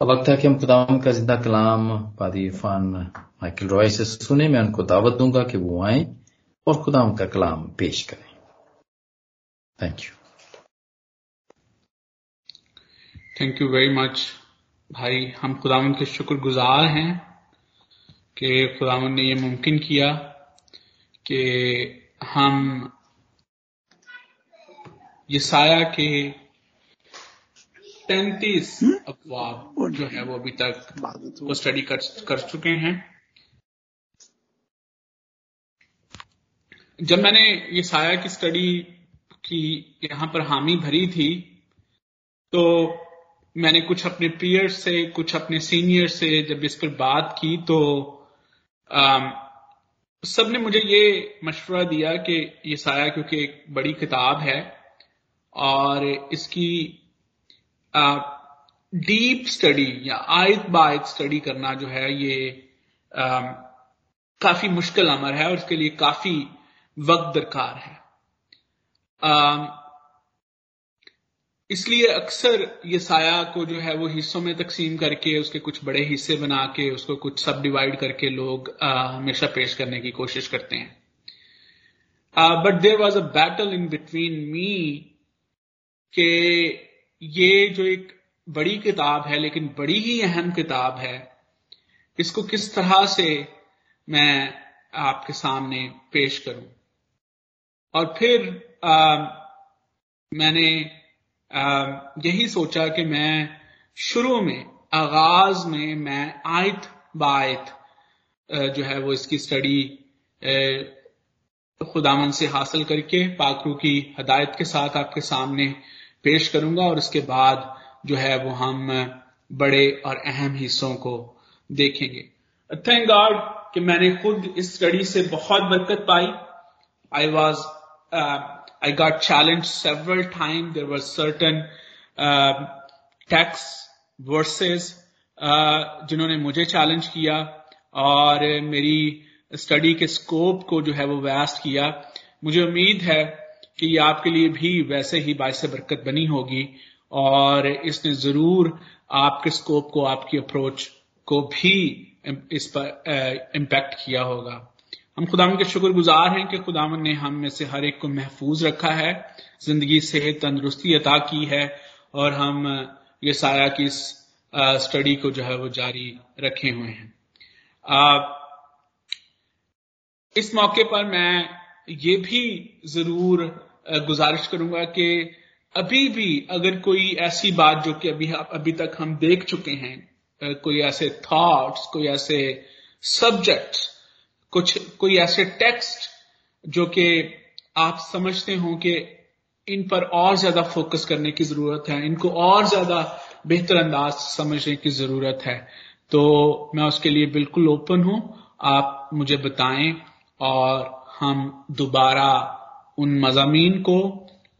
अब वक्त है कि हम खुदाम का ज़िंदा कलाम, पादी इरफान माइकल रॉय से सुने, मैं उनको दावत दूँगा कि वो आए और खुदाम का कलाम पेश करें। Thank you thank you very much भाई, हम खुदावन के शुक्रगुजार हैं कि खुदावन ने ये मुमकिन किया कि हम यसाया के तैतीस हम्म? अफवाब जो है वो अभी तक वो स्टडी कर, कर चुके हैं जब मैंने ये साया की स्टडी की यहाँ पर हामी भरी थी तो मैंने कुछ अपने पीयर से कुछ अपने सीनियर से जब इस पर बात की तो सबने मुझे ये मशवरा दिया कि ये साया क्योंकि एक बड़ी किताब है और इसकी डीप स्टडी या आयत बायत स्टडी करना जो है ये आ, काफ़ी मुश्किल अमर है और इसके लिए काफ़ी वक्त दरकार है। इसलिए अक्सर ये साया को जो है वो हिस्सों में तकसीम करके उसके कुछ बड़े हिस्से बना के उसको कुछ सब डिवाइड करके लोग हमेशा पेश करने की कोशिश करते हैं। But there was a battle in between me के ये जो एक बड़ी किताब है लेकिन बड़ी ही अहम किताब है इसको किस तरह से मैं आपके सामने पेश करूँ? और फिर आ, मैंने आ, यही सोचा कि मैं शुरू में आगाज़ में मैं आयत बायत जो है वो इसकी स्टडी खुदामन से हासिल करके पाकरू की हदायत के साथ आपके सामने पेश करूँगा और उसके बाद जो है वो हम बड़े और अहम हिस्सों को देखेंगे। थैंक गॉड कि मैंने खुद इस स्टडी से बहुत बरकत पाई। I was I got challenge several time there was certain texts versus जिन्होंने मुझे चैलेंज किया और मेरी स्टडी के स्कोप को जो है वो वेस्ट किया। मुझे उम्मीद है कि आपके लिए भी वैसे ही बायस बरकत बनी होगी और इसने ज़रूर आपके स्कोप को, आपकी अप्रोच को भी इस पर इम्पैक्ट किया होगा। हम खुदाम के शुक्रगुजार हैं कि खुदावन ने हम में से हर एक को महफूज रखा है, ज़िंदगी, सेहत, तंदुरुस्ती अता की है और हम, ये सारा की स्टडी को जो है वो जारी रखे हुए हैं। इस मौके पर मैं ये भी ज़रूर गुजारिश करूँगा कि अभी भी अगर कोई ऐसी बात जो कि अभी अभी तक हम देख चुके हैं कोई ऐसे थॉट्स कोई ऐसे सब्जेक्ट कुछ, कोई ऐसे टेक्स्ट जो कि आप समझते हो कि इन पर और ज़्यादा फोकस करने की ज़रूरत है, इनको और ज़्यादा बेहतर अंदाज समझने की ज़रूरत है। तो मैं उसके लिए बिल्कुल ओपन हूँ। आप मुझे बताएँ और हम दोबारा उन मजामीन को,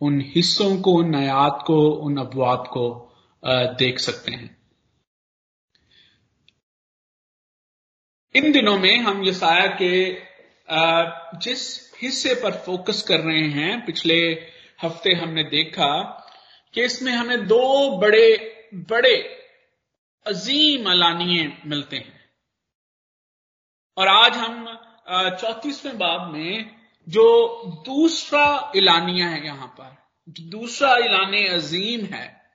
उन हिस्सों को, उन नयात को, उन अबवाब को देख सकते हैं। इन दिनों में हम यसाया के जिस हिस्से पर फोकस कर रहे हैं, पिछले हफ़्ते हमने देखा कि इसमें हमें दो बड़े बड़े अजीम अलानिए मिलते हैं। और आज हम चौतीसवें बाब में जो दूसरा इलानिया है यहाँ पर, जो दूसरा इलान अजीम है,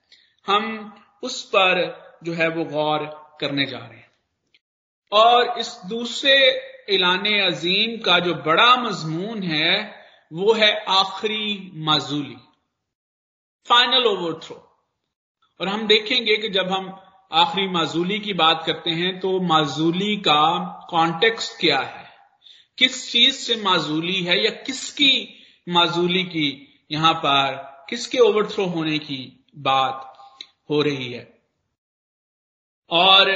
हम उस पर जो है वो गौर करने जा रहे हैं। और इस दूसरे इलान अजीम का जो बड़ा मजमून है, वो है आखिरी माजूली फाइनल ओवरथ्रो और हम देखेंगे कि जब हम आखिरी माजूली की बात करते हैं तो माजूली का कॉन्टेक्स्ट क्या है? किस चीज़ से माजूली है या किसकी माजूली की यहाँ पर, किसके ओवरथ्रो होने की बात हो रही है? और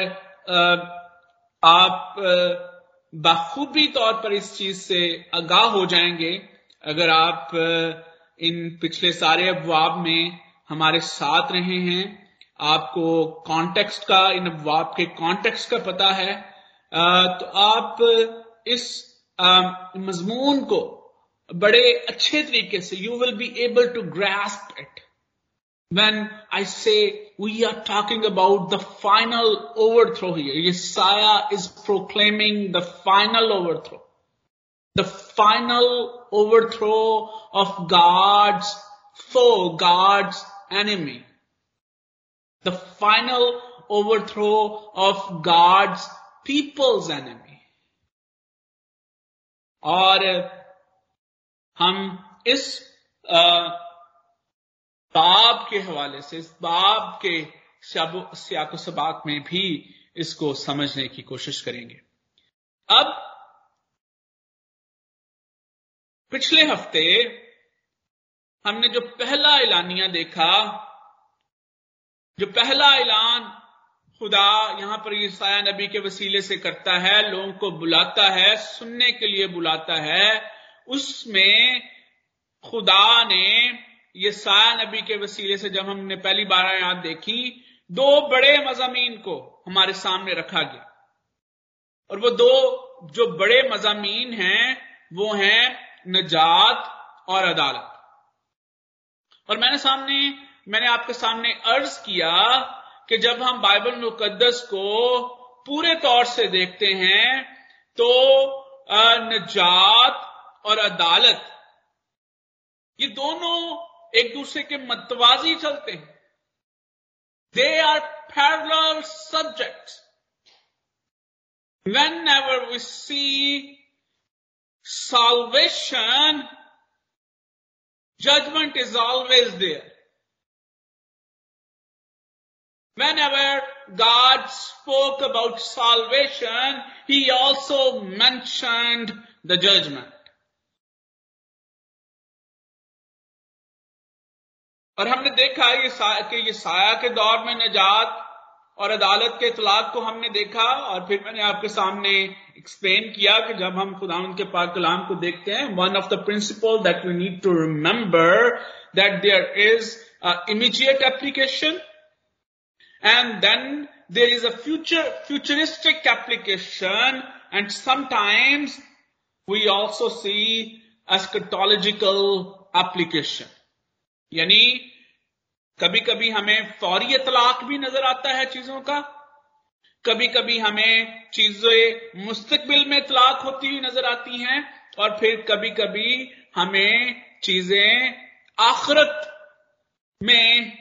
आप बखूबी तौर पर इस चीज़ से आगाह हो जाएँगे। अगर आप इन पिछले सारे अफवाब में हमारे साथ रहे हैं, आपको कॉन्टेक्स्ट का, इन अफवाब के कॉन्टेक्स्ट का पता है तो आप इस मजमून को बड़े अच्छे तरीके से you will be able to grasp it when I say we are talking about the final overthrow here, Yesaiah is proclaiming the final overthrow. The final overthrow of God's foe, God's enemy. The final overthrow of God's people's enemy. और हम इस बाब के हवाले से, इस बाब के सबाक में भी इसको समझने की कोशिश करेंगे। अब, पिछले हफ़्ते हमने जो पहला ऐलानिया देखा, जो पहला ऐलान खुदा यहाँ पर ईसाया नबी के वसीले से करता है, लोगों को बुलाता है, सुनने के लिए बुलाता है। उसमें खुदा ने ये साया नबी के वसीले से जब हमने पहली बार याद देखी, दो बड़े मजामीन को हमारे सामने रखा गया। और वो दो जो बड़े मजामीन हैं, वो हैं नजात और अदालत। और मैंने सामने, मैंने आपके सामने अर्ज़ किया कि जब हम बाइबल मुकद्दस को पूरे तौर से देखते हैं तो नजात और अदालत ये दोनों एक दूसरे के मतवाजी चलते हैं they are parallel subject whenever we see salvation, judgment is always there. Whenever God spoke about salvation, He also mentioned the judgment. और हमने देखा ये कि ये साया के दौर में निजात और अदालत के इतलाक को हमने देखा और फिर मैंने आपके सामने एक्सप्लेन किया कि जब हम खुदा के पाक कलाम को देखते हैं one of the principle that we need to remember that there is immediate application and then there is a future futuristic application and sometimes we also see eschatological application यानी कभी कभी हमें फौरी इतलाक भी नज़र आता है चीज़ों का। कभी कभी हमें चीज़ें मुस्तकबिल में इतलाक होती हुई नज़र आती हैं, और फिर कभी कभी हमें चीज़ें आखरत में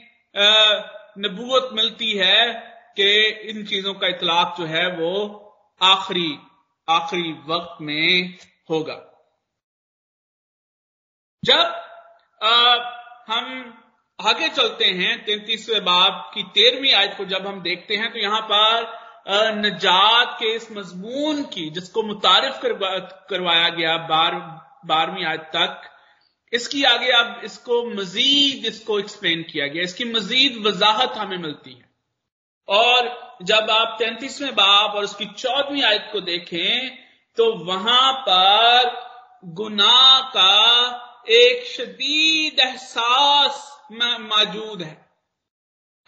नबूत मिलती है कि इन चीज़ों का इतलाक जो है वो आखिरी आखिरी वक्त में होगा। जब आ, हम आगे चलते हैं तैतीसवें बाब की तेरहवीं आयत को जब हम देखते हैं तो यहाँ पर नजात के इस मजमून की जिसको मुतारिफ करवाया गया बार बारहवीं आयत तक इसकी आगे अब इसको मजीद इसको एक्सप्लेन किया गया। इसकी मजीद वजाहत हमें मिलती है। और जब आप तैतीसवें बाब और उसकी चौदहवीं आयत को देखें तो वहाँ पर गुनाह का एक शदीद एहसास मौजूद है।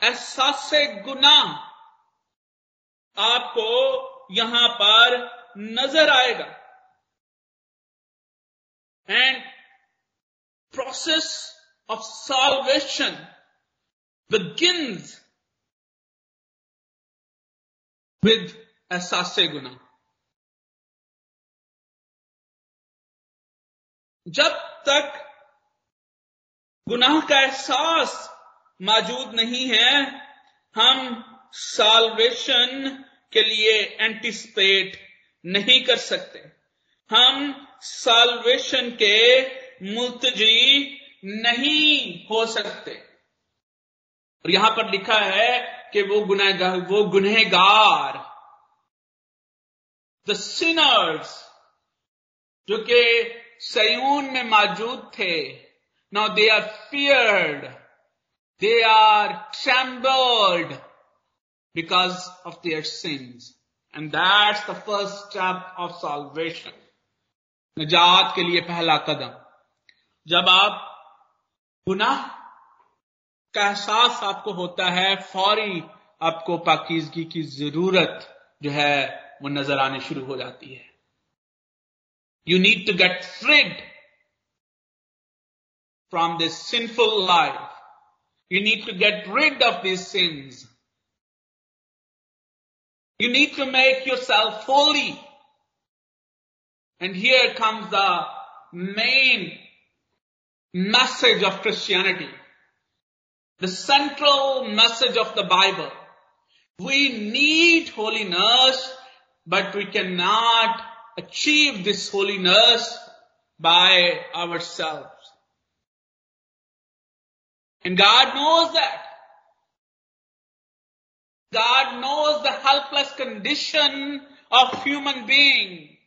एहसास गुना आपको यहाँ पर नज़र आएगा। And process of salvation begins with एहसास गुना जब तक गुनाह का एहसास मौजूद नहीं है, हम साल्वेशन के लिए एंटिसिपेट नहीं कर सकते। हम साल्वेशन के मुलतजी नहीं हो सकते। और यहाँ पर लिखा है कि वो गुनाह वो गुनहगार। द सिनर्स जो कि सयून में मौजूद थे। Now they are feared they are chambered because of their sins and that's the first step of salvation निजात के लिए पहला कदम। जब आप गुनाह का एहसास आपको होता है फौरी आपको पाकिजगी की ज़रूरत जो है वो नज़र आने शुरू हो जाती है you need to get freed from this sinful life. You need to get rid of these sins. You need to make yourself holy. And here comes the main message of Christianity. The central message of the Bible. We need holiness, but we cannot achieve this holiness by ourselves. And God knows that. God knows the helpless condition of human being.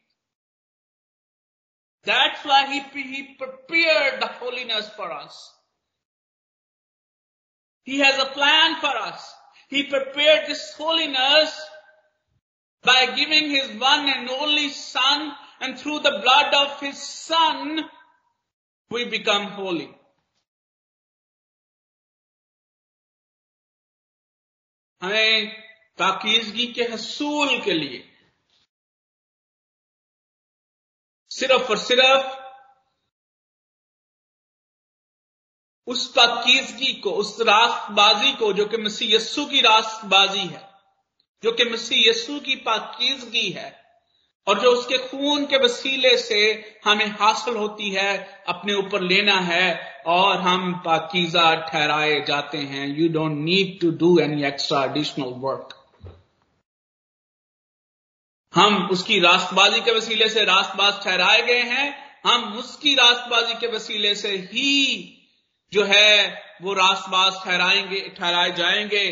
That's why he, he prepared the holiness for us. He has a plan for us. He prepared this holiness by giving his one and only son and through the blood of his son, we become holy. हमें पाकिजगी के हसूल के लिए सिर्फ़ और सिर्फ़ उस पाकिजगी को, उस रास्तबाजी को, जो कि मसीह यस्सु की रास्तबाजी है, जो कि मसीह यस्सु की पाकिजगी है, और जो उसके खून के वसीले से हमें हासिल होती है, अपने ऊपर लेना है, और हम पाकिजा ठहराए जाते हैं। You don't need to do any extra additional work हम उसकी रास्तबाजी के वसीले से रास्तबाज ठहराए गए हैं, हम उसकी रास्तबाजी के वसीले से ही जो है वो रास्तबाज ठहराएँगे, ठहराए जाएँगे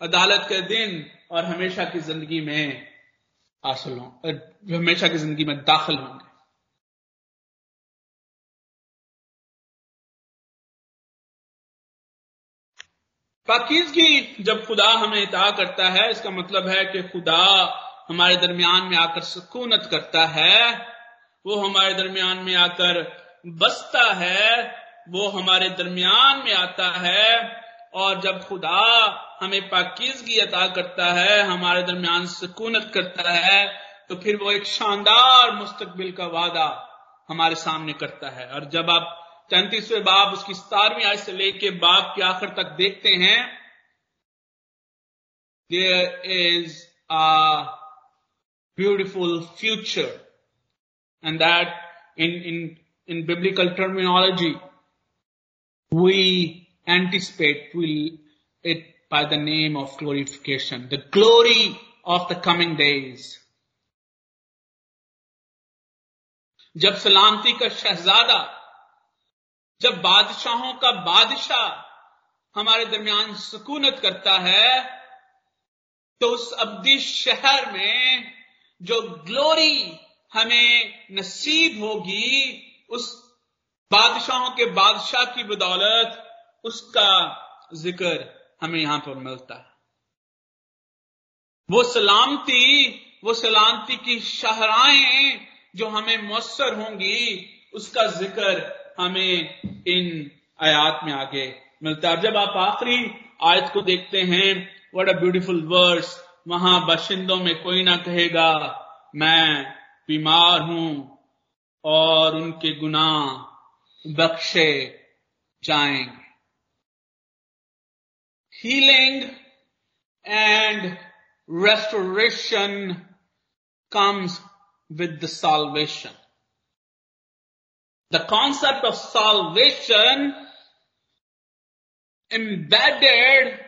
अदालत के दिन और हमेशा की ज़िंदगी में हासिल हमेशा की ज़िंदगी में दाखिल होंगे। पाकिजगी जब खुदा हमें इता करता है, इसका मतलब है कि खुदा हमारे दरमियान में आकर सुकूनत करता है, वो हमारे दरमियान में आकर बसता है, वो हमारे दरमियान में आता है, और जब खुदा हमें पाकिजगी अता करता है, हमारे दरमियान सुकूनत करता है तो फिर वो एक शानदार मुस्तकबिल का वादा हमारे सामने करता है। और जब आप तैतीसवें बाब उसकी सतारवीं आय से लेके बाब के आखिर तक देखते हैं there is a Beautiful future and that in in in biblical terminology we anticipate will it by the name of glorification, the glory of the coming days. जब सलामती का शहजादा जब बादशाहों का बादशाह हमारे दरमियान सुकूनत करता है तो उस अब्दी शहर में जो ग्लोरी हमें नसीब होगी, उस बादशाहों के बादशाह की बदौलत, उसका ज़िक्र हमें यहाँ पर मिलता है। वो सलामती वो सलामती की शहराएँ जो हमें मौसर होंगी, उसका ज़िक्र हमें इन आयात में आगे मिलता है। जब आप आखिरी आयत को देखते हैं वट अ ब्यूटिफुल वर्स वहाँ बशिंदों में कोई ना कहेगा, मैं बीमार हूँ और उनके गुना बख्शे जाएँगे। Healing and restoration comes with the salvation the concept of salvation embedded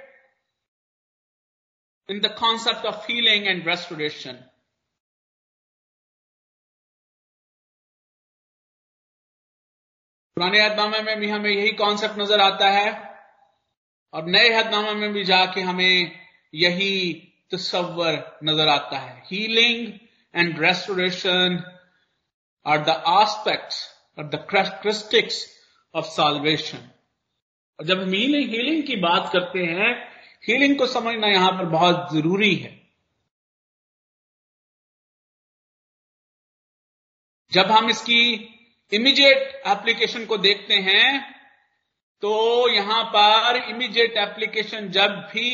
in the concept of healing and restoration. पुराने अदनामे में भी हमें यही कॉन्सेप्ट नज़र आता है और नए हदनामे में भी जाके हमें यही तस्वर नज़र आता है healing and restoration are the aspects और द क्रिस्टिक्स ऑफ़ साल्वेशन और जब हम हीलिंग की बात करते हैं हीलिंग को समझना यहाँ पर बहुत ज़रूरी है। जब हम इसकी इमीडिएट एप्लीकेशन को देखते हैं तो यहाँ पर इमीडिएट एप्लीकेशन जब भी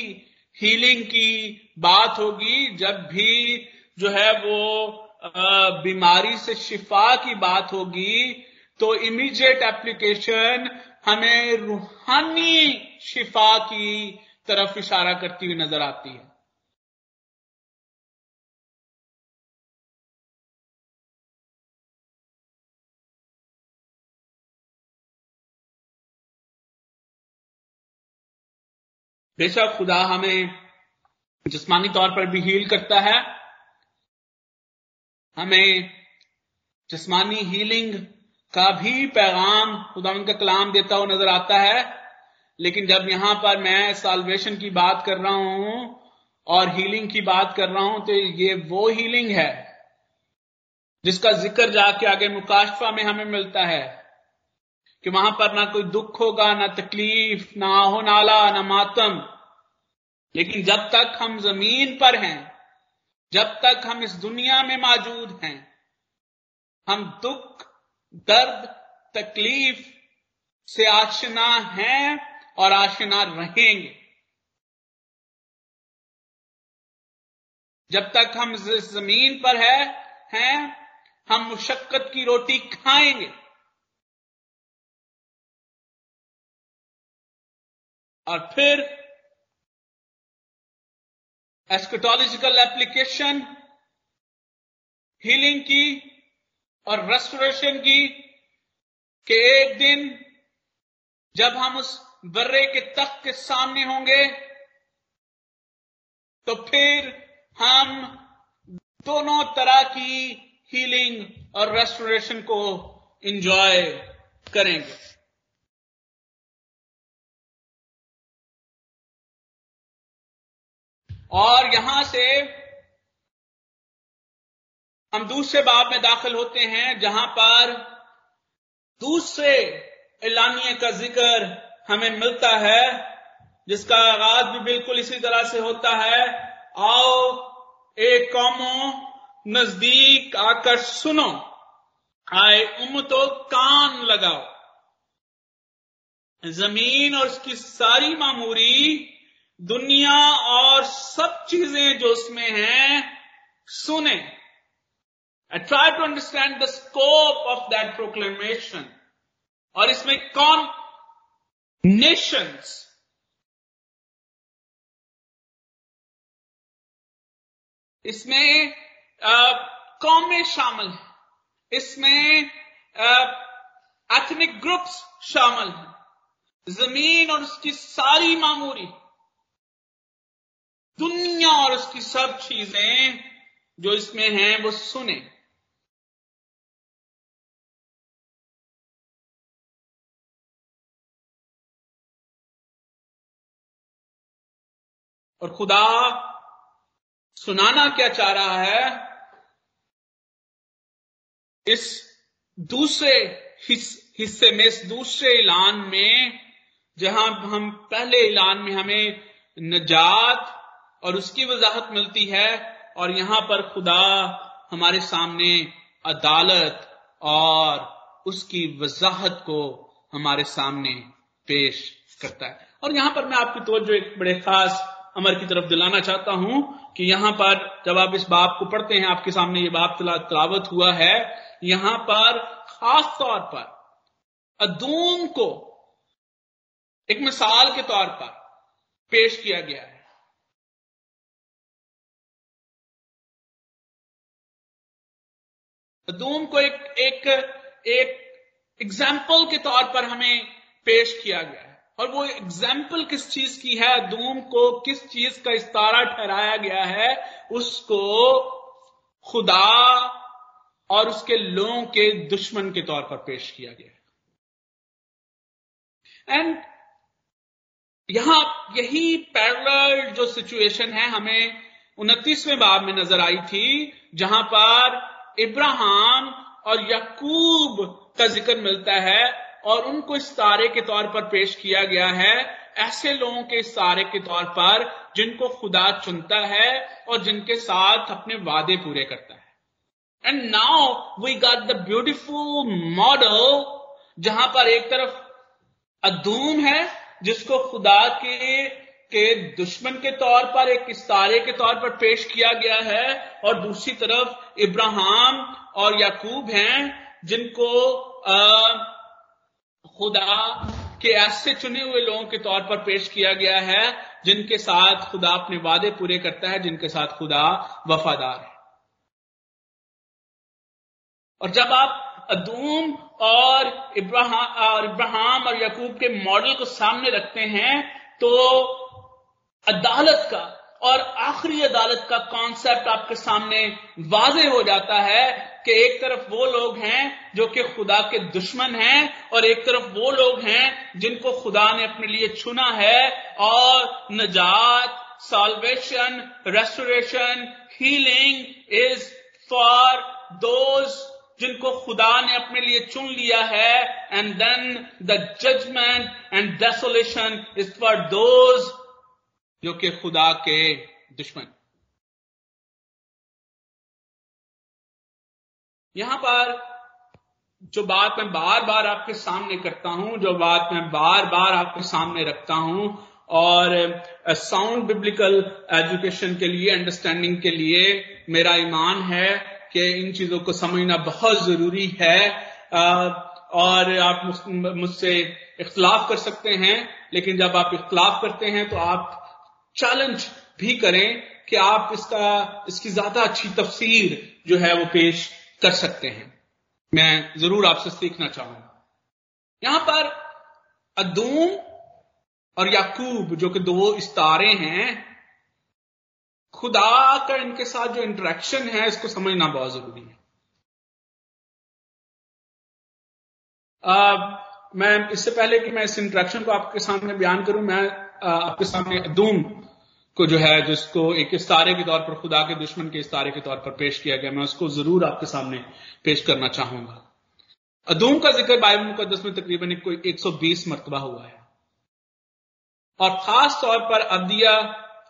हीलिंग की बात होगी, जब भी जो है वो बीमारी से शिफा की बात होगी तो इमीडिएट एप्लीकेशन हमें रूहानी शिफा की तरफ़ इशारा करती हुई नज़र आती है। बेशक खुदा हमें जिस्मानी तौर पर भी हील करता है। हमें जिस्मानी हीलिंग का भी पैगाम खुदा उनका कलाम देता हुआ नज़र आता है। लेकिन जब यहाँ पर मैं साल्वेशन की बात कर रहा हूँ और हीलिंग की बात कर रहा हूँ तो ये वो हीलिंग है जिसका ज़िक्र जाके आगे मुकाशफा में हमें मिलता है कि वहाँ पर ना कोई दुख होगा, ना तकलीफ़, ना आहो नाला, ना मातम। लेकिन जब तक हम ज़मीन पर हैं, जब तक हम इस दुनिया में मौजूद हैं, हम दुख, दर्द, तकलीफ़ से आशना हैं और आशना रहेंगे। जब तक हम इस ज़मीन पर है, हैं, हम मुशक्कत की रोटी खाएँगे। और फिर एस्कोटोलॉजिकल एप्लीकेशन हीलिंग की और रेस्टोरेशन की, कि एक दिन जब हम उस बर्रे के तख्त के सामने होंगे तो फिर हम दोनों तरह की हीलिंग और रेस्टोरेशन को एंजॉय करेंगे। और यहाँ से हम दूसरे बाब में दाखिल होते हैं, जहाँ पर दूसरे एलानिए का ज़िक्र हमें मिलता है, जिसका आगाज़ भी बिल्कुल इसी तरह से होता है। आओ, एक कौमो, नज़दीक आकर सुनो। आए उम तो कान लगाओ। ज़मीन और उसकी सारी मामूरी, दुनिया और सब चीज़ें जो उसमें हैं, सुने। I try to understand the scope of that proclamation और इसमें कौन नेशंस इसमें कौमें शामिल हैं। इसमें एथनिक ग्रुप्स शामिल हैं। ज़मीन और उसकी सारी मामूरी। दुनिया और उसकी सब चीज़ें जो इसमें हैं, वो सुने। और खुदा सुनाना क्या चाह रहा है? इस दूसरे हिस्से में, इस दूसरे ऐलान में, जहाँ हम पहले ऐलान में हमें नजात और उसकी वजाहत मिलती है, और यहाँ पर खुदा हमारे सामने अदालत और उसकी वजाहत को हमारे सामने पेश करता है। और यहाँ पर मैं आपकी तवज्जो एक बड़े खास अमर की तरफ़ दिलाना चाहता हूँ कि यहाँ पर जब आप इस बाप को पढ़ते हैं, आपके सामने ये बाप तलावत हुआ है, यहाँ पर खास तौर पर, अदूम को एक मिसाल के तौर पर पेश किया गया है। अदूम को एक एक एक एग्ज़ाम्पल के तौर पर हमें पेश किया गया है। और वो एग्ज़ाम्पल किस चीज़ की है? अदूम को किस चीज़ का इस्तारा ठहराया गया है? उसको खुदा और उसके लोगों के दुश्मन के तौर पर पेश किया गया है। एंड यहाँ यही पैरल जो सिचुएशन है, हमें उनतीसवें बाब में नज़र आई थी, जहाँ पर इब्राहिम और यकूब का ज़िक्र मिलता है। और उनको इस तारे के तौर पर पेश किया गया है। ऐसे लोगों के इस तारे के तौर पर जिनको खुदा चुनता है और जिनके साथ अपने वादे पूरे करता है। And now we got the beautiful model जहाँ पर एक तरफ़ अदूम है, जिसको खुदा के के दुश्मन के तौर पर, एक इस्तारे के तौर पर पेश किया गया है। और दूसरी तरफ़ इब्राहिम और याकूब हैं, जिनको खुदा कि ऐसे चुने हुए लोगों के तौर पर पेश किया गया है, जिनके साथ खुदा अपने वादे पूरे करता है, जिनके साथ खुदा वफादार है। और जब आप अदूम और इब्राहिम और इब्राहिम और यकूब के मॉडल को सामने रखते हैं तो अदालत का और आखिरी अदालत का कॉन्सेप्ट आपके सामने वाजे हो जाता है कि एक तरफ़ वो लोग हैं जो कि खुदा के दुश्मन हैं और एक तरफ़ वो लोग हैं जिनको खुदा ने अपने लिए चुना है और नजात salvation restoration healing is for those जिनको खुदा ने अपने लिए चुन लिया है and then the judgment and desolation is for those जो कि खुदा के दुश्मन। यहाँ पर जो बात मैं बार बार आपके सामने करता हूँ, जो बात मैं बार बार आपके सामने रखता हूँ, और साउंड बिब्लिकल एजुकेशन के लिए अंडरस्टैंडिंग के लिए मेरा ईमान है कि इन चीज़ों को समझना बहुत ज़रूरी है। और आप मुझसे इख्तलाफ कर सकते हैं, लेकिन जब आप इख्तलाफ करते हैं तो आप चैलेंज भी करें कि आप इसका इसकी ज़्यादा अच्छी तफसीर जो है वो पेश कर सकते हैं। मैं ज़रूर आपसे सीखना चाहूँगा। यहाँ पर अदूम और याकूब जो कि दो इस्तारे हैं खुदा का इनके साथ जो इंटरेक्शन है इसको समझना बहुत ज़रूरी है। आ, मैं इससे पहले कि मैं इस इंटरेक्शन को आपके सामने बयान करूँ मैं आपके सामने अदूम को जो है, जिसको एक इस्तारे के तौर पर, खुदा के दुश्मन के इस्तारे के तौर पर पेश किया गया, मैं उसको ज़रूर आपके सामने पेश करना चाहूँगा। अदूम का ज़िक्र बाइबल मुकदस में तकरीबन एक, कोई 120 मरतबा हुआ है। और खास तौर पर अब्दिया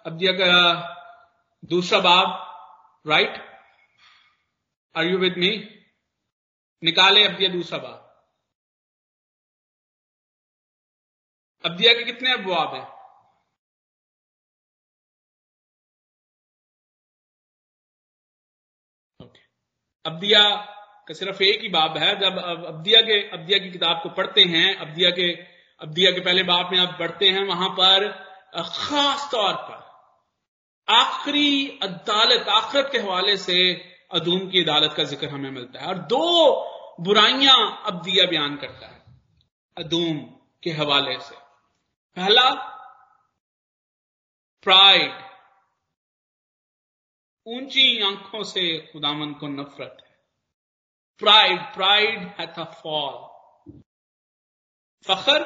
अब्दिया का दूसरा बाब, right? Are you with me निकाले अब्दिया दूसरा बाब। अब्दिया के कितने अबवाब हैं? अब्दिया का सिर्फ़ एक ही बाब है। जब अब्दिया के, अब्दिया की किताब को पढ़ते हैं, अब्दिया के अब्दिया के पहले बाब में आप पढ़ते हैं, वहाँ पर खास तौर पर आखिरी अदालत, आखिरत के हवाले से अदूम की अदालत का ज़िक्र हमें मिलता है। और दो बुराइयाँ अब्दिया बयान करता है, अदूम के हवाले से। पहला, प्राइड। ऊँची आँखों से खुदामन को नफरत है। प्राइड प्राइड हैथ फॉल फखर,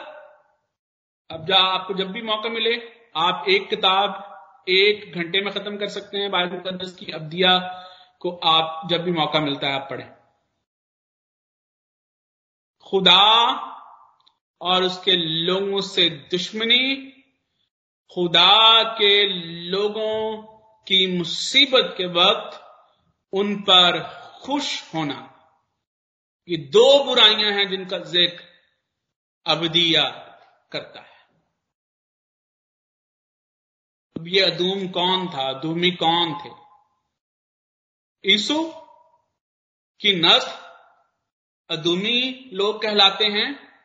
अब जा आपको जब भी मौका मिले, आप एक किताब एक घंटे में खत्म कर सकते हैं बाइबल मुकदस की अब्दिया को आप जब भी मौका मिलता है आप पढ़ें। खुदा और उसके लोगों से दुश्मनी, खुदा के लोगों की मुसीबत के वक्त उन पर खुश होना। ये दो बुराइयाँ हैं जिनका ज़िक्र अबदिया करता है। अब ये अदूम कौन था? अदूमी कौन थे? ईसु की नस्ल अदूमी लोग कहलाते हैं।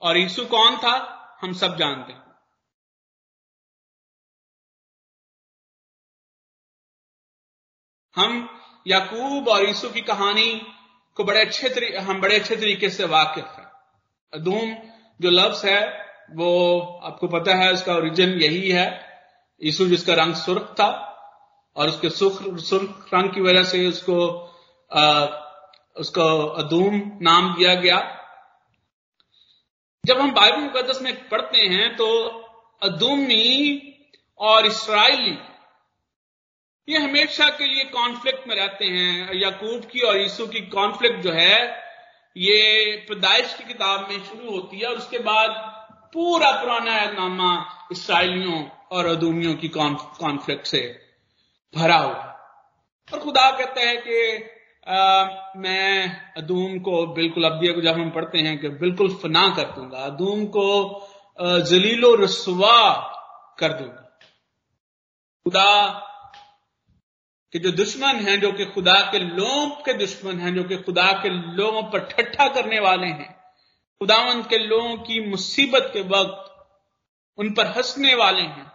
और ईसु कौन था? हम सब जानते हैं। हम याकूब और यीशु की कहानी को बड़े अच्छे हम बड़े अच्छे तरीके से वाकिफ हैं। अदूम जो लफ्ज है वो आपको पता है उसका ओरिजिन यही है। यीशु जिसका रंग सुर्ख था और उसके सुख सुर्ख रंग की वजह से उसको आ, उसको अदूम नाम दिया गया। जब हम बाइबल मुकदस में पढ़ते हैं तो अदूमी और इसराइली ये हमेशा के लिए कॉन्फ्लिक्ट में रहते हैं। याकूब की और यीशु की कॉन्फ्लिक्ट जो है ये पैदाइश की किताब में शुरू होती है और उसके बाद पूरा पुराना नामा इसराइलियों और अदूमियों की कॉन्फ्लिक्ट से भरा हुआ और खुदा कहता है कि आ, मैं अदूम को बिल्कुल अब्दिया को जब हम पढ़ते हैं कि बिल्कुल फना कर दूँगा अदूम को जलीलो रसवा कर दूँगा। खुदा कि जो दुश्मन हैं, जो कि खुदा के लोगों के दुश्मन हैं, जो कि खुदा के लोगों पर ठट्ठा करने वाले हैं, खुदावंत के लोगों की मुसीबत के वक्त उन पर हंसने वाले हैं,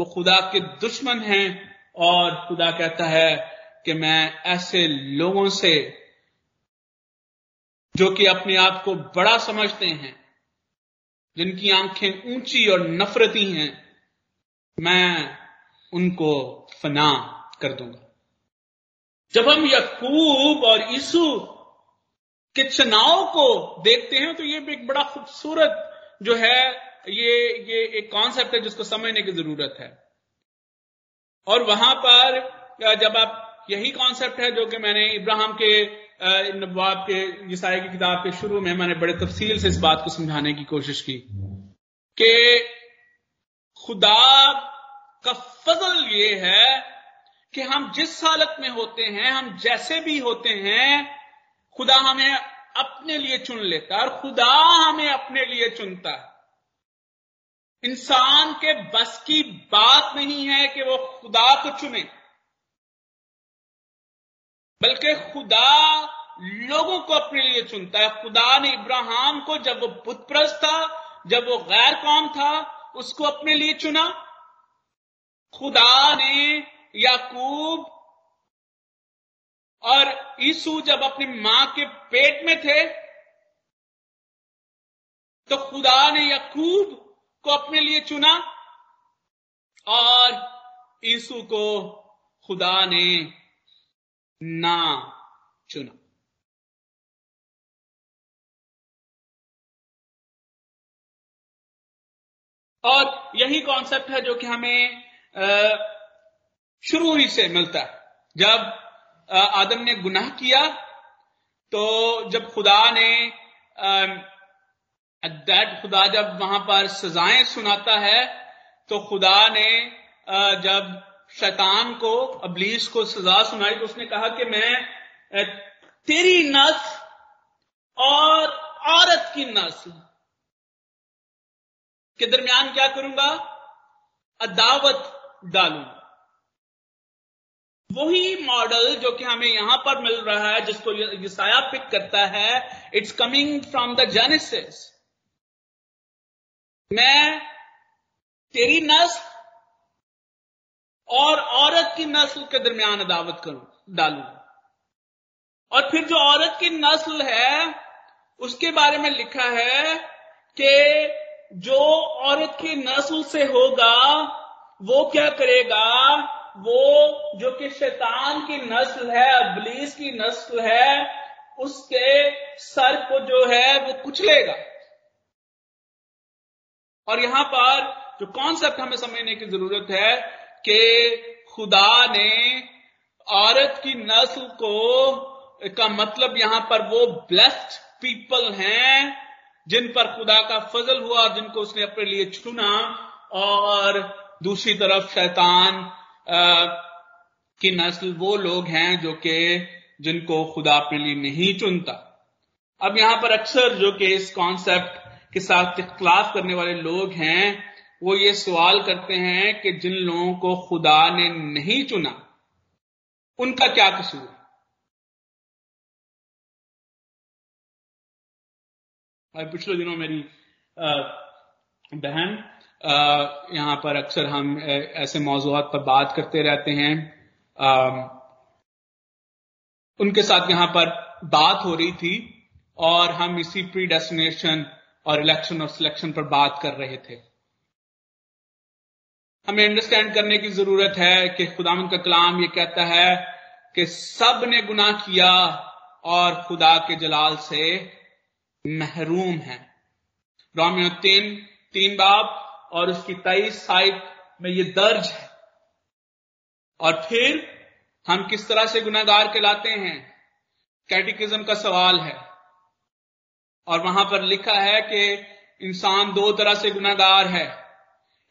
वो खुदा के दुश्मन हैं और खुदा कहता है कि मैं ऐसे लोगों से, जो कि अपने आप को बड़ा समझते हैं, जिनकी आँखें ऊँची और नफरती हैं, मैं उनको फना कर दूँगा। जब हम यकूब और ईसु के चुनाव को देखते हैं तो ये एक बड़ा खूबसूरत जो है, ये ये एक कॉन्सेप्ट है जिसको समझने की ज़रूरत है। और वहाँ पर जब आप, यही कॉन्सेप्ट है जो कि मैंने इब्राहिम के नवाब के ईसाई की किताब के शुरू में मैंने बड़े तफसील से इस बात को समझाने की कोशिश की कि खुदा का फजल ये है कि हम जिस हालत में होते हैं, हम जैसे भी होते हैं, खुदा हमें अपने लिए चुन लेता है और खुदा हमें अपने लिए चुनता है। इंसान के बस की बात नहीं है कि वो खुदा को चुने, बल्कि खुदा लोगों को अपने लिए चुनता है। खुदा ने इब्राहिम को, जब वो बुतप्रस्त था, जब वो गैर कौम था, उसको अपने लिए चुना। खुदा ने याकूब और ईसु जब अपनी माँ के पेट में थे तो खुदा ने याकूब को अपने लिए चुना और ईसु को खुदा ने ना चुना। और यही कॉन्सेप्ट है जो कि हमें शुरू ही से मिलता है। जब आदम ने गुनाह किया तो जब खुदा ने दैट खुदा जब वहाँ पर सजाएँ सुनाता है तो खुदा ने जब शैतान को, अबलीस को सजा सुनाई तो उसने कहा कि मैं तेरी नस्ल और औरत की नस्ल के दरमियान क्या करूँगा? अदावत डालूँगा। वही मॉडल जो कि हमें यहाँ पर मिल रहा है, जिसको यसाया पिक करता है it's coming from the Genesis मैं तेरी नस्ल और औरत की नस्ल के दरमियान अदावत करूँ, डालू। और फिर जो औरत की नस्ल है, उसके बारे में लिखा है कि जो औरत की नस्ल से होगा, वो क्या करेगा? वो जो कि शैतान की नस्ल है, अबलीस की नस्ल है, उसके सर को जो है वो कुचलेगा। और यहाँ पर जो कॉन्सेप्ट हमें समझने की ज़रूरत है कि खुदा ने औरत की नस्ल को, का मतलब यहाँ पर वो ब्लेस्ड पीपल हैं, जिन पर खुदा का फजल हुआ, जिनको उसने अपने लिए चुना और दूसरी तरफ़ शैतान की नस्ल वो लोग हैं जो कि, जिनको खुदा अपने लिए नहीं चुनता। अब यहाँ पर अक्सर जो कि इस कॉन्सेप्ट के साथ इख्तलाफ करने वाले लोग हैं, वो ये सवाल करते हैं कि जिन लोगों को खुदा ने नहीं चुना, उनका क्या कसूर? पिछले दिनों मेरी बहन यहाँ पर अक्सर हम ऐसे मौजूद पर बात करते रहते हैं। उनके साथ यहाँ पर बात हो रही थी और हम इसी प्री डेस्टिनेशन और इलेक्शन और सिलेक्शन पर बात कर रहे थे। हमें अंडरस्टैंड करने की ज़रूरत है कि खुदाम का कलाम ये कहता है कि सबने गुनाह किया और खुदा के जलाल से महरूम है। रोमियो तीन तीन बाप और उसकी तेईस साइट में ये दर्ज है। और फिर हम किस तरह से गुनागार कहलाते हैं? कैटिकिज्म का सवाल है। और वहाँ पर लिखा है कि इंसान दो तरह से गुनागार है।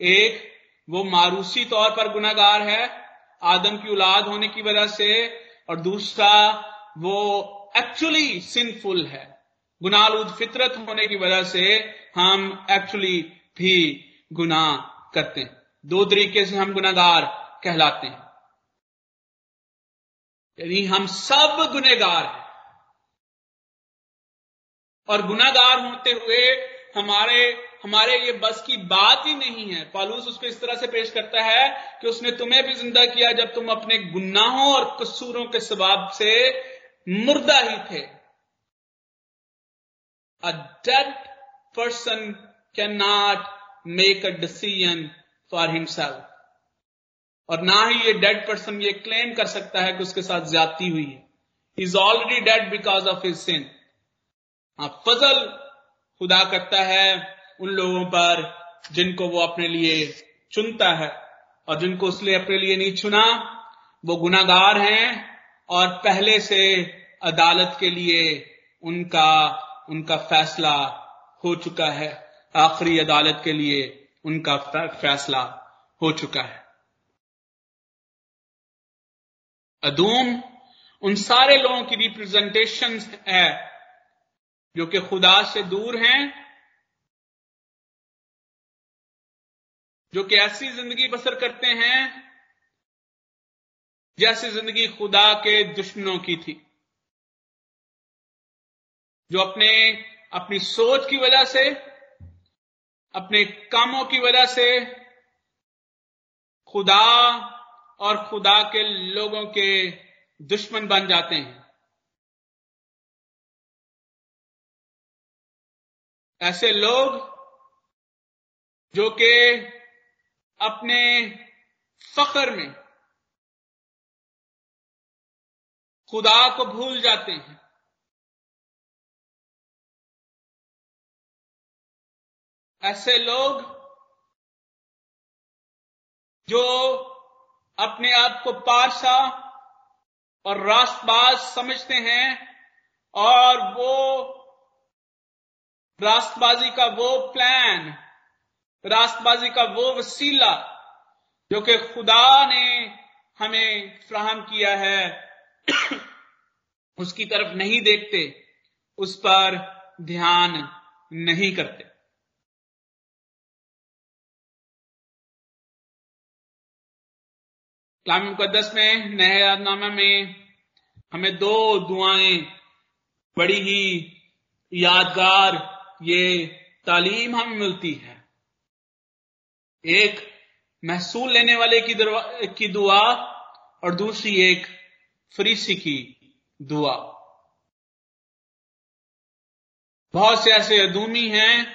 एक, वो मारूसी तौर पर गुनागार है, आदम की औलाद होने की वजह से, और दूसरा, वो एक्चुअली सिंफुल है। गुनालूद फितरत होने की वजह से हम एक्चुअली भी गुनाह करते हैं। दो तरीके से हम गुनागार कहलाते हैं। यानी हम सब गुनेगार हैं। और गुनागार होते हुए हमारे हमारे ये बस की बात ही नहीं है। पालूस उसको इस तरह से पेश करता है कि उसने तुम्हें भी ज़िंदा किया जब तुम अपने गुनाहों और कसूरों के स्वभाव से मुर्दा ही थे। A dead person can not make a decision for himself और ना ही ये डेड पर्सन ये क्लेम कर सकता है कि उसके साथ ज्यादती हुई है। Is already dead because of his sin फजल खुदा करता है उन लोगों पर जिनको वो अपने लिए चुनता है और जिनको उसने अपने लिए नहीं चुना, वो गुनागार हैं और पहले से अदालत के लिए उनका उनका फैसला हो चुका है। आखिरी अदालत के लिए उनका फैसला हो चुका है। अदूम उन सारे लोगों की रिप्रेजेंटेशन है जो कि खुदा से दूर हैं, जो कि ऐसी ज़िंदगी बसर करते हैं जैसी ज़िंदगी खुदा के दुश्मनों की थी। जो अपने, अपनी सोच की वजह से अपने कामों की वजह से खुदा और खुदा के लोगों के दुश्मन बन जाते हैं। ऐसे लोग जो कि अपने फकर में खुदा को भूल जाते हैं। ऐसे लोग जो अपने आप को पारसा और राष्ट्रबाज समझते हैं और वो राष्ट्रबाजी का वो प्लान राष्ट्रबाजी का वो वसीला जो कि खुदा ने हमें फ्राहम किया है, उसकी तरफ़ नहीं देखते, उस पर ध्यान नहीं करते। कलाम मुकदस में, नए यादनामा में हमें दो दुआएँ, बड़ी ही यादगार ये तालीम हमें मिलती है। एक, महसूल लेने वाले की की दुआ, और दूसरी एक, फरीसी की दुआ। बहुत से ऐसे अदूमी हैं,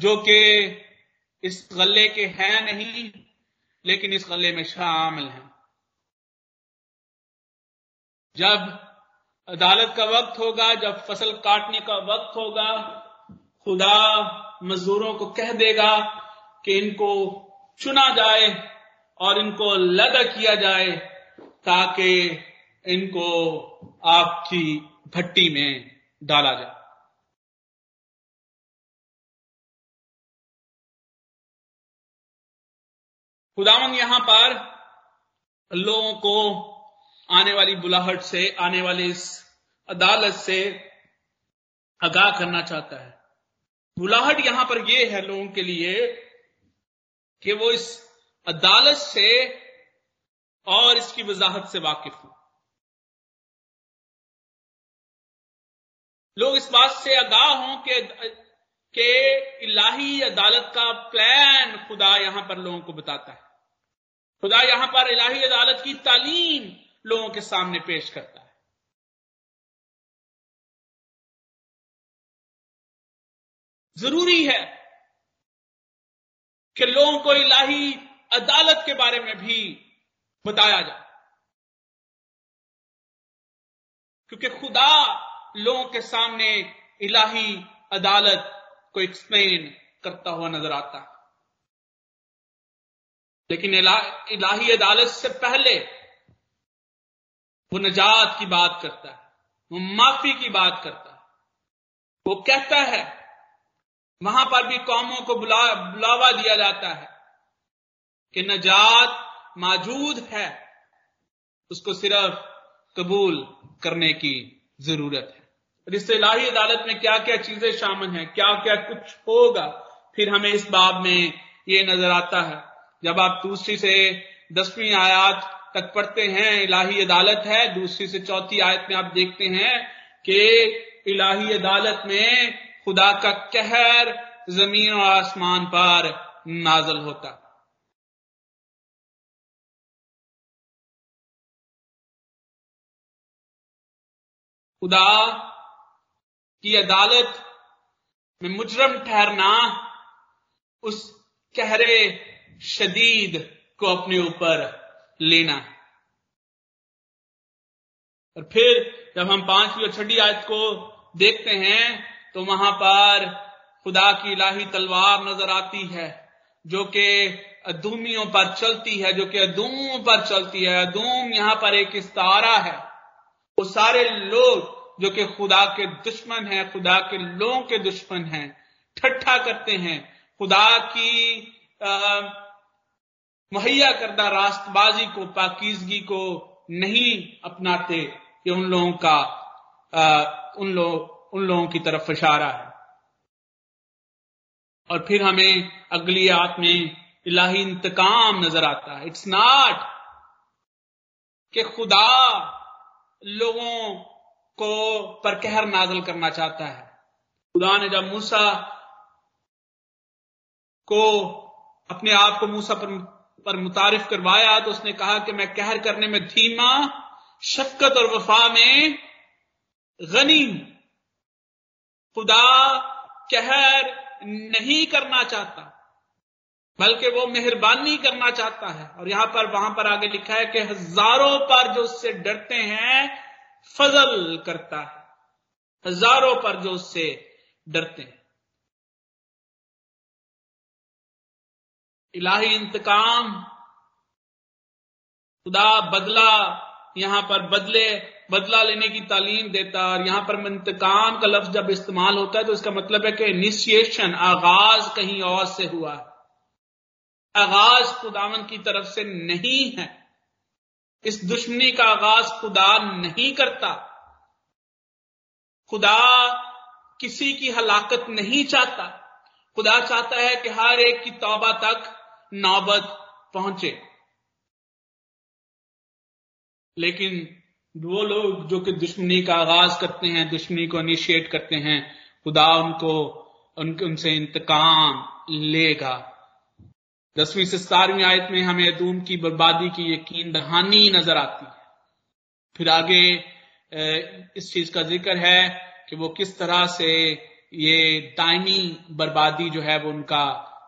जो कि इस गले के हैं नहीं लेकिन इस गले में शामिल हैं। जब अदालत का वक्त होगा, जब फ़सल काटने का वक्त होगा, खुदा मजदूरों को कह देगा कि इनको चुना जाए और इनको लदा किया जाए ताकि इनको आपकी भट्टी में डाला जाए। खुदावन यहाँ पर लोगों को आने वाली बुलाहट से, आने वाली इस अदालत से आगाह करना चाहता है। बुलाहट यहाँ पर यह है लोगों के लिए कि वो इस अदालत से और इसकी वजाहत से वाकिफ हो। लोग इस बात से आगाह हों कि कि इलाही अदालत का प्लान खुदा यहाँ पर लोगों को बताता है। खुदा यहाँ पर इलाही अदालत की तालीम लोगों के सामने पेश करता है। ज़रूरी है कि लोगों को इलाही अदालत के बारे में भी बताया जाए, क्योंकि खुदा लोगों के सामने इलाही अदालत को एक्सप्लेन करता हुआ नज़र आता है। लेकिन इलाही अदालत से पहले वो नजात की बात करता है, वो माफ़ी की बात करता है। वो कहता है, वहाँ पर भी कौमों को बुला, बुलावा दिया जाता है कि नजात मौजूद है, उसको सिर्फ़ कबूल करने की ज़रूरत है। और इस इलाही अदालत में क्या क्या चीज़ें शामिल हैं क्या क्या कुछ होगा, फिर हमें इस बाब में ये नज़र आता है। जब आप दूसरी से दसवीं आयात तक पढ़ते हैं, इलाही अदालत है, दूसरी से चौथी आयत में आप देखते हैं कि इलाही अदालत में खुदा का कहर ज़मीन और आसमान पर नाजल होता। खुदा की अदालत में मुजरम ठहरना, उस कहरे शदीद को अपने ऊपर लेना। और फिर जब हम पांचवी और छठी आयत को देखते हैं तो वहाँ पर खुदा की इलाही तलवार नज़र आती है, जो कि अदूमियों पर चलती है, जो कि अदूम पर चलती है। अदूम यहाँ पर एक इस्तारा है। वो सारे लोग, जो कि खुदा के दुश्मन हैं, खुदा के लोगों के दुश्मन हैं, ठट्ठा करते हैं। खुदा की मुहैया करदा रास्तबाजी को पाकिजगी को नहीं अपनाते ये उन लोगों का आ, उन लोग उन लोगों की तरफ़ इशारा है। और फिर हमें अगली आत में इलाही इंतकाम नज़र आता है। इट्स नॉट कि खुदा लोगों को पर कहर नाजल करना चाहता है। खुदा ने जब मूसा को अपने आप को मूसा पर, पर मुतारिफ करवाया तो उसने कहा कि मैं कहर करने में धीमा, शफकत और वफा में गनी खुदा कहर नहीं करना चाहता, बल्कि वो मेहरबानी करना चाहता है। और यहाँ पर, वहाँ पर आगे लिखा है कि हज़ारों पर जो उससे डरते हैं, फजल करता है। हज़ारों पर जो उससे डरते हैं। इलाही इंतकाम। खुदा बदला यहाँ पर बदले, बदला लेने की तालीम देता और यहाँ पर इंतकाम का लफ्ज जब इस्तेमाल होता है तो इसका मतलब है कि इनिशिएशन आगाज़ कहीं और से हुआ है। आगाज़ खुदावन की तरफ़ से नहीं है। इस दुश्मनी का आगाज़ खुदा नहीं करता। खुदा किसी की हलाकत नहीं चाहता। खुदा चाहता है कि हर एक की तौबा तक नौबत पहुँचे। लेकिन वो लोग जो कि दुश्मनी का आगाज़ करते हैं, दुश्मनी को इनिशिएट करते हैं, खुदा उनको उनके उनसे इंतकाम लेगा। दसवीं से सतारवीं आयत में हमें अदूम की बर्बादी की यकीन दहानी नज़र आती है। फिर आगे इस चीज़ का ज़िक्र है कि वो किस तरह से ये दायमी बर्बादी जो है वो उनका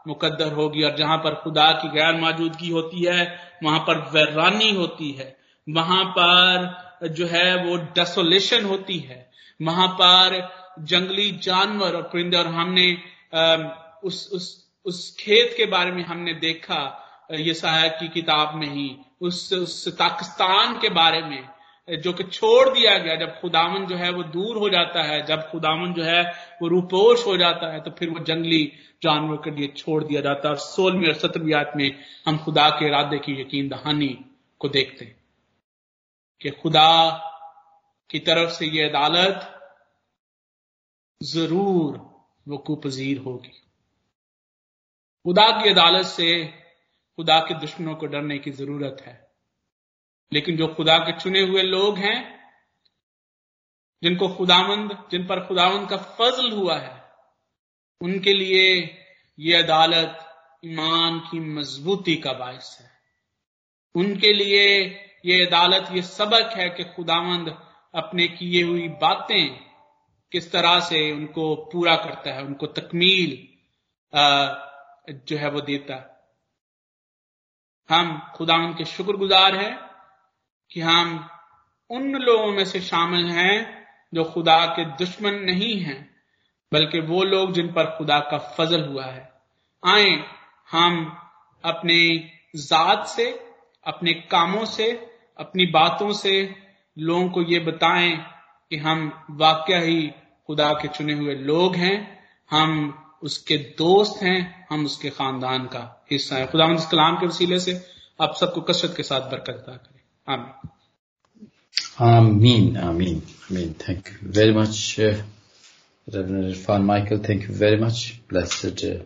मुकद्दर होगी और जहाँ पर खुदा की गैर मौजूदगी होती है वहाँ पर वैरानी होती है वहाँ पर जो है वो डेसोलेशन होती है वहाँ पर जंगली जानवर और परिंदे और हमने उस उस उस खेत के बारे में हमने देखा ये सहायक की किताब में ही उस, उस पाकिस्तान के बारे में जो कि छोड़ दिया गया जब खुदावन जो है वो दूर हो जाता है जब खुदावन जो है वो रूपोश हो जाता है तो फिर वो जंगली जानवर के लिए छोड़ दिया जाता है और सोलहवीं और सत्रहवीं आयत में हम खुदा के इरादे की यकीन दहानी को देखते हैं कि खुदा की तरफ़ से यह अदालत ज़रूर वकू पजीर होगी। खुदा की अदालत से खुदा के दुश्मनों को डरने की ज़रूरत है। लेकिन जो खुदा के चुने हुए लोग हैं, जिनको खुदामंद जिन पर खुदावंद का फजल हुआ है उनके लिए ये अदालत ईमान की मजबूती का बायस है। उनके लिए ये अदालत ये सबक है कि खुदावंद अपने किए हुई बातें किस तरह से उनको पूरा करता है, उनको तकमील जो है वो देता हम खुदा उनके शुक्रगुजार हैं कि हम उन लोगों में से शामिल हैं जो खुदा के दुश्मन नहीं हैं। बल्कि वो लोग जिन पर खुदा का फजल हुआ है। आए हम अपने जात से अपने कामों से अपनी बातों से लोगों को ये बताएँ कि हम वाकया ही खुदा के चुने हुए लोग हैं हम उसके दोस्त हैं हम उसके खानदान का हिस्सा है। खुदा इस कलाम के वसीले से आप सबको कसरत के साथ बरकत अदा करें। आमीन। Amin, Amin. Thank you very much, uh, Reverend Irfan Michael. Thank you very much. Blessed uh,